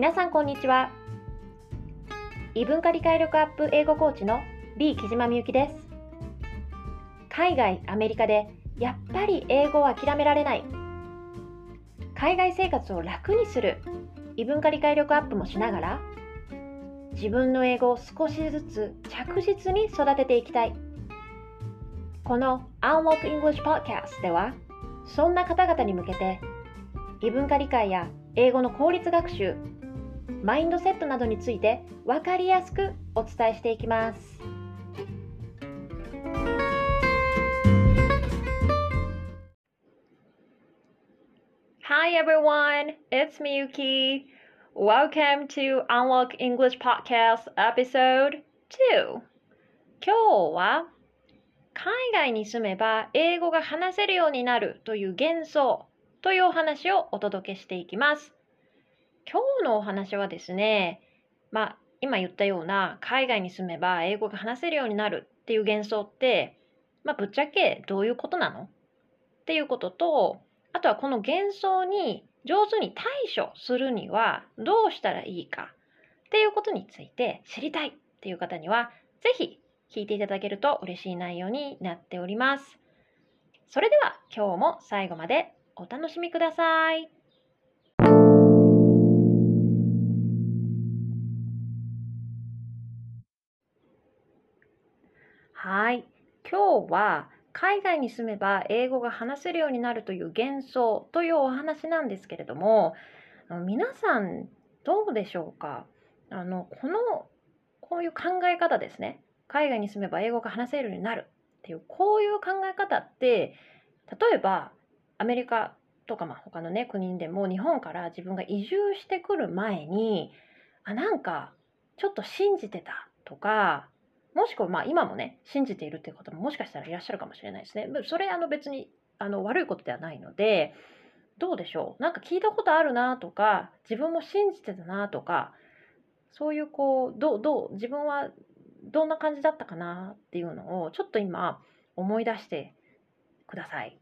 皆さんこんにちは。異文化理解力アップ英語コーチの B 木島みゆきです。海外アメリカでやっぱり英語を諦められない。海外生活を楽にする。異文化理解力アップもしながら。自分の英語を少しずつ着実に育てていきたい。この Unlock English Podcast ではそんな方々に向けて異文化理解や英語の効率学習マインドセットなどについて分かりやすくお伝えしていきます。Hi everyone, it's Miyuki. Welcome to Unlock English Podcast Episode 2. 今日は海外に住めば英語が話せるようになるという幻想というお話をお届けしていきます。今日のお話はですね、まあ、今言ったような海外に住めば英語が話せるようになるっていう幻想って、まあ、ぶっちゃけどういうことなの？っていうことと、あとはこの幻想に上手に対処するにはどうしたらいいかっていうことについて知りたいっていう方には、ぜひ聞いていただけると嬉しい内容になっております。それでは今日も最後までお楽しみください。はい。今日は海外に住めば英語が話せるようになるという幻想というお話なんですけれども、皆さんどうでしょうか？あの、この、こういう考え方ですね。海外に住めば英語が話せるようになるっていう、こういう考え方って、例えばアメリカとか、まあ、他のね国でも日本から自分が移住してくる前にあなんかちょっと信じてたとかもしくはまあ今もね信じているっていう方ももしかしたらいらっしゃるかもしれないですね。それあの別にあの悪いことではないのでどうでしょう？なんか聞いたことあるなとか自分も信じてたなとかそういうこうどうどう自分はどんな感じだったかなっていうのをちょっと今思い出してください。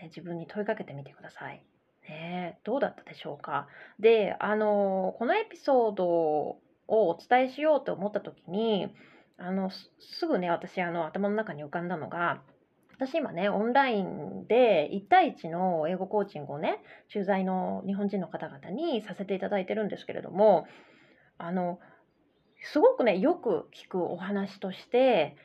ね、自分に問いかけてみてください。ね、どうだったでしょうか？で、あの、このエピソードをお伝えしようと思った時に、あの、すぐね、私、あの、頭の中に浮かんだのが、私今ね、オンラインで1対1の英語コーチングをね、駐在の日本人の方々にさせていただいてるんですけれども、あの、すごくね、よく聞くお話として、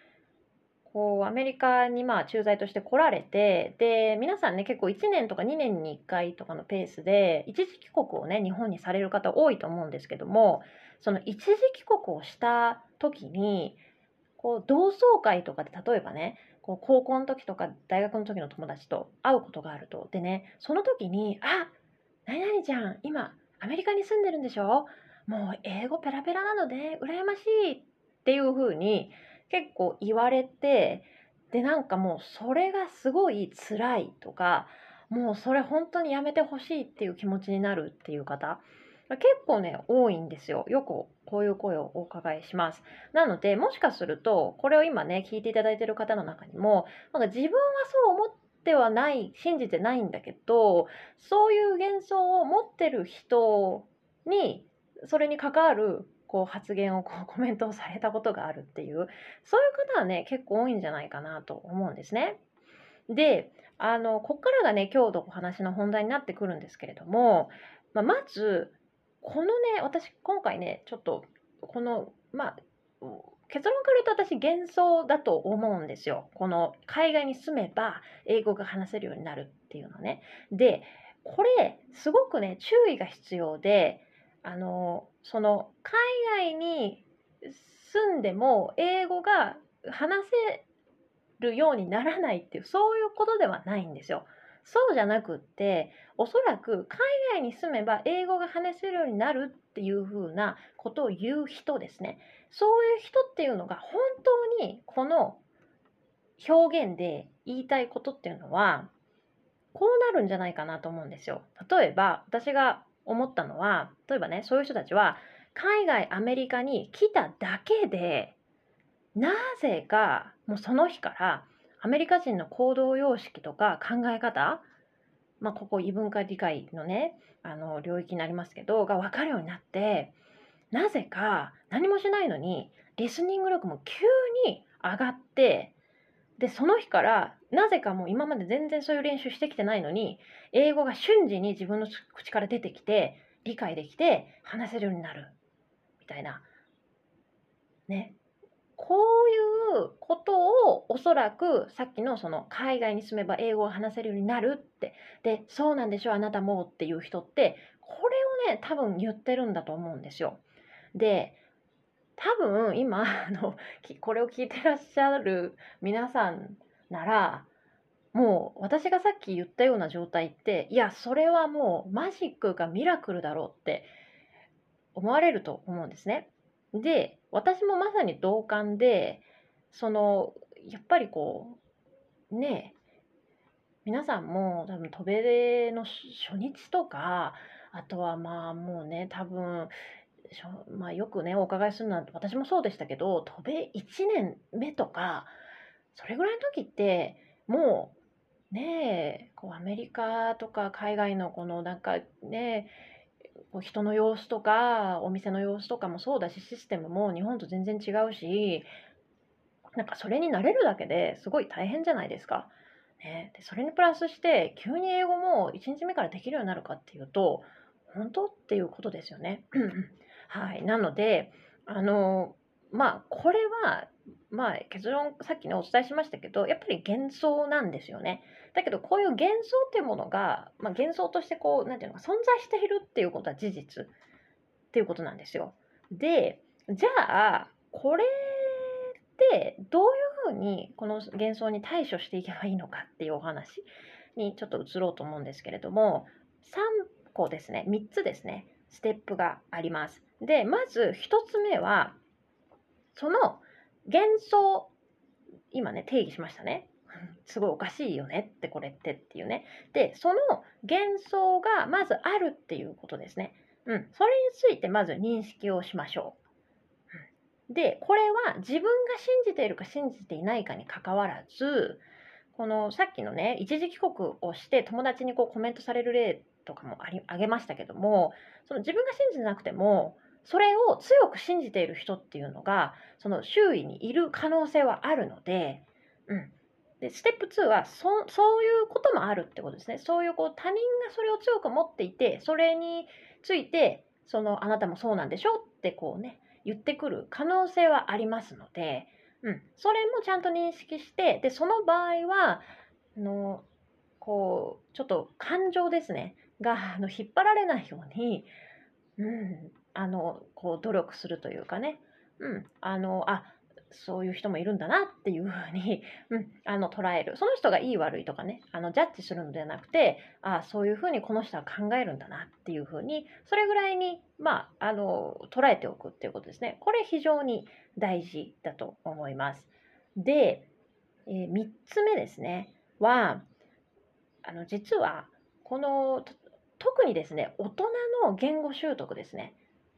こうアメリカにまあ駐在として来られてで皆さんね結構1年とか2年に1回とかのペースで一時帰国をね日本にされる方多いと思うんですけどもその一時帰国をした時にこう同窓会とかで例えばねこう高校の時とか大学の時の友達と会うことがあると。でねその時に「あ何々ちゃん今アメリカに住んでるんでしょ？もう英語ペラペラなので羨ましい」っていう風に結構言われてでなんかもうそれがすごい辛いとかもうそれ本当にやめてほしいっていう気持ちになるっていう方結構ね多いんですよよくこういう声をお伺いしますなのでもしかするとこれを今ね聞いていただいてる方の中にもなんか自分はそう思ってはない信じてないんだけどそういう幻想を持ってる人にそれに関わるこう発言をこうコメントをされたことがあるっていうそういう方はね結構多いんじゃないかなと思うんですね。であのここからがね今日のお話の本題になってくるんですけれども、まあ、まずこのね私今回ねちょっとこのまあ結論から言うと私幻想だと思うんですよ。この海外に住めば英語が話せるようになるっていうのね。でこれすごくね注意が必要であのその海外に住んでも英語が話せるようにならないっていうそういうことではないんですよ。そうじゃなくっておそらく海外に住めば英語が話せるようになるっていうふうなことを言う人ですねそういう人っていうのが本当にこの表現で言いたいことっていうのはこうなるんじゃないかなと思うんですよ。例えば私が思ったのは例えばねそういう人たちは海外アメリカに来ただけでなぜかもうその日からアメリカ人の行動様式とか考え方まあ、ここ異文化理解のねあの領域になりますけどが分かるようになってなぜか何もしないのにリスニング力も急に上がってでその日からなぜかもう今まで全然そういう練習してきてないのに英語が瞬時に自分の口から出てきて理解できて話せるようになる。みたいな。ね。こういうことをおそらくさっきのその海外に住めば英語が話せるようになるってでそうなんでしょうあなたもっていう人ってこれをね多分言ってるんだと思うんですよ。で多分今 あのこれを聞いてらっしゃる皆さんならもう私がさっき言ったような状態っていやそれはもうマジックかミラクルだろうって思われると思うんですね。で私もまさに同感でそのやっぱりこうね皆さんも多分渡米の初日とかあとはまあもうね多分まあ、よくねお伺いするのは私もそうでしたけど渡米1年目とかそれぐらいの時ってもうねえこうアメリカとか海外のこのなんかねえこう人の様子とかお店の様子とかもそうだしシステムも日本と全然違うしなんかそれに慣れるだけですごい大変じゃないですか。ね、でそれにプラスして急に英語も1日目からできるようになるかっていうと本当っていうことですよね。はい、なのであのまあこれはまあ結論さっきねお伝えしましたけどやっぱり幻想なんですよね。だけどこういう幻想っていうものが、まあ、幻想としてこう何て言うのか存在しているっていうことは事実っていうことなんですよ。でじゃあこれってどういうふうにこの幻想に対処していけばいいのかっていうお話にちょっと移ろうと思うんですけれども3個ですね3つですねステップがあります。で、まず1つ目は、その幻想、今ね、定義しましたね。すごいおかしいよねってこれってっていうね。で、その幻想がまずあるっていうことですね。うん。それについてまず認識をしましょう。で、これは自分が信じているか信じていないかにかかわらず、このさっきのね、一時帰国をして友達にこうコメントされる例とかもありあげましたけども、その自分が信じてなくても、それを強く信じている人っていうのが、その周囲にいる可能性はあるので、うん。で、ステップ2はそ、そういうこともあるってことですね。そういうこう他人がそれを強く持っていて、それについて、そのあなたもそうなんでしょってこうね、言ってくる可能性はありますので、うん。それもちゃんと認識して、で、その場合は、あの、こう、ちょっと感情ですね。があの引っ張られないように、うん、あのこう努力するというかね、うん、あのあそういう人もいるんだなっていうふうに、うん、あの捉える。その人がいい悪いとかねあのジャッジするのではなくてあそういうふうにこの人は考えるんだなっていうふうにそれぐらいに、まあ、あの捉えておくっていうことですね。これ非常に大事だと思います。で、えー、3つ目ですね。はあの実はこの特にですね、大人の言語習得ですね。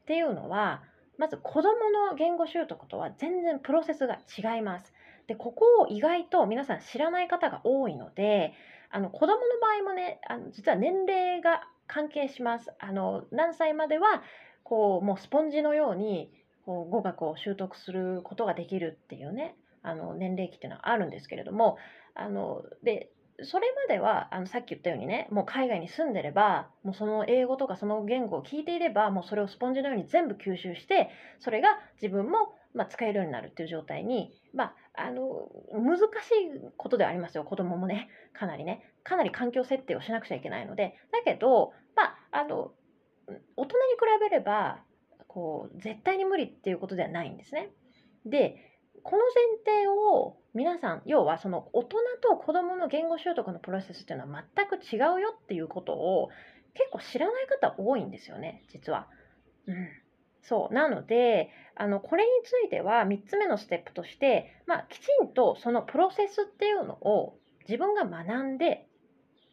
っていうのは、まず子供の言語習得とは全然プロセスが違います。で、ここを意外と皆さん知らない方が多いので、あの子供の場合もね、あの実は年齢が関係します。あの何歳まではこうもうスポンジのようにこう語学を習得することができるっていうね、あの年齢期っていうのはあるんですけれども、あのでそれまではあのさっき言ったようにねもう海外に住んでればもうその英語とかその言語を聞いていればもうそれをスポンジのように全部吸収してそれが自分も、まあ、使えるようになるっていう状態に、まあ、あの難しいことではありますよ。子供もねかなりね。かなり環境設定をしなくちゃいけないので。だけど、まあ、あの大人に比べればこう絶対に無理っていうことではないんですね。でこの前提を皆さん要はその大人と子どもの言語習得のプロセスっていうのは全く違うよっていうことを結構知らない方多いんですよね実は。うん、そうなのであのこれについては3つ目のステップとして、まあ、きちんとそのプロセスっていうのを自分が学んで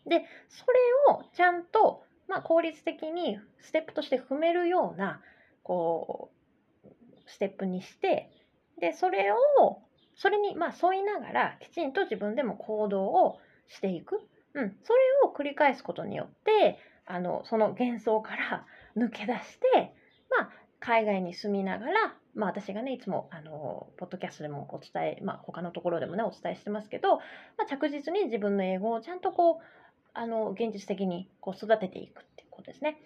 でそれをちゃんと、まあ、効率的にステップとして踏めるようなこうステップにしてで、それを、それにまあ沿いながら、きちんと自分でも行動をしていく。うん、それを繰り返すことによってあのその幻想から 抜け出して、まあ、海外に住みながら、まあ、私がねいつもあのポッドキャストでもお伝え、まあ、他のところでもねお伝えしてますけど、まあ、着実に自分の英語をちゃんとこうあの現実的にこう育てていくっていうことですね。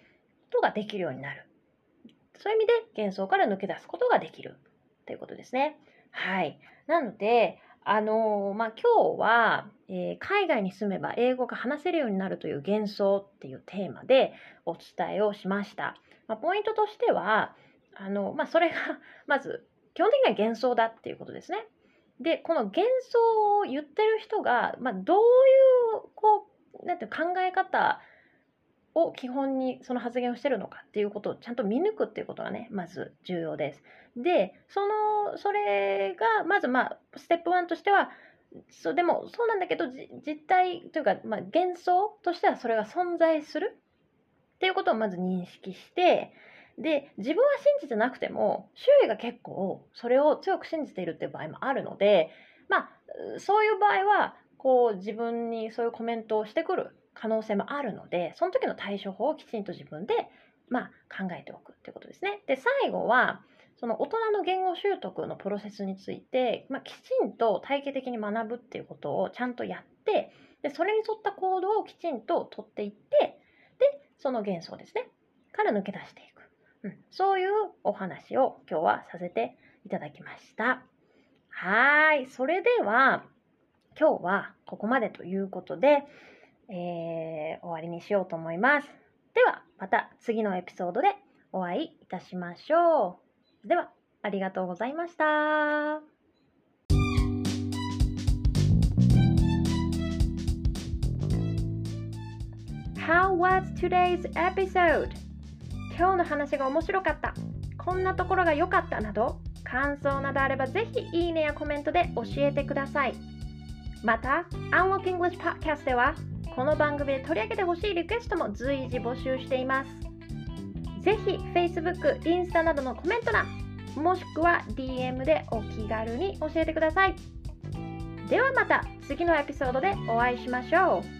ことができるようになる。そういう意味で幻想から抜け出すことができるということですね。はい。なので、あのー、まあ、今日は、えー、海外に住めば英語が話せるようになるという幻想っていうテーマでお伝えをしました。まあ、ポイントとしては、あの、まあ、それが、まず、基本的には幻想だっていうことですね。で、この幻想を言ってる人が、まあ、どういう、こう、なんていう考え方を基本にその発言をしてるのかっていうことをちゃんと見抜くっていうことがね、まず重要です。で、その、それが、まずまあ、ステップ1としては、そうでもそうなんだけど実態というか、まあ、幻想としてはそれが存在するっていうことをまず認識してで自分は信じてなくても周囲が結構それを強く信じているっていう場合もあるのでまあそういう場合はこう自分にそういうコメントをしてくる可能性もあるのでその時の対処法をきちんと自分で、まあ、考えておくってことですね。で最後はその大人の言語習得のプロセスについて、まあ、きちんと体系的に学ぶっていうことをちゃんとやってでそれに沿った行動をきちんと取っていってでその幻想ですね。から抜け出していく、うん、そういうお話を今日はさせていただきました。はい。それでは今日はここまでということで、えー、終わりにしようと思います。では、また次のエピソードでお会いいたしましょう。では、ありがとうございました。How was today's episode? 今日の話が面白かった。こんなところが良かったなど、感想などあればぜひいいねやコメントで教えてください。また、Unlock English Podcast ではこの番組で取り上げてほしいリクエストも随時募集しています。ぜひ Facebook、インスタなどのコメント欄、もしくは DM でお気軽に教えてください。ではまた次のエピソードでお会いしましょう。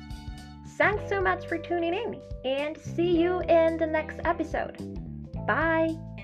Thanks so much for tuning in and see you in the next episode. Bye!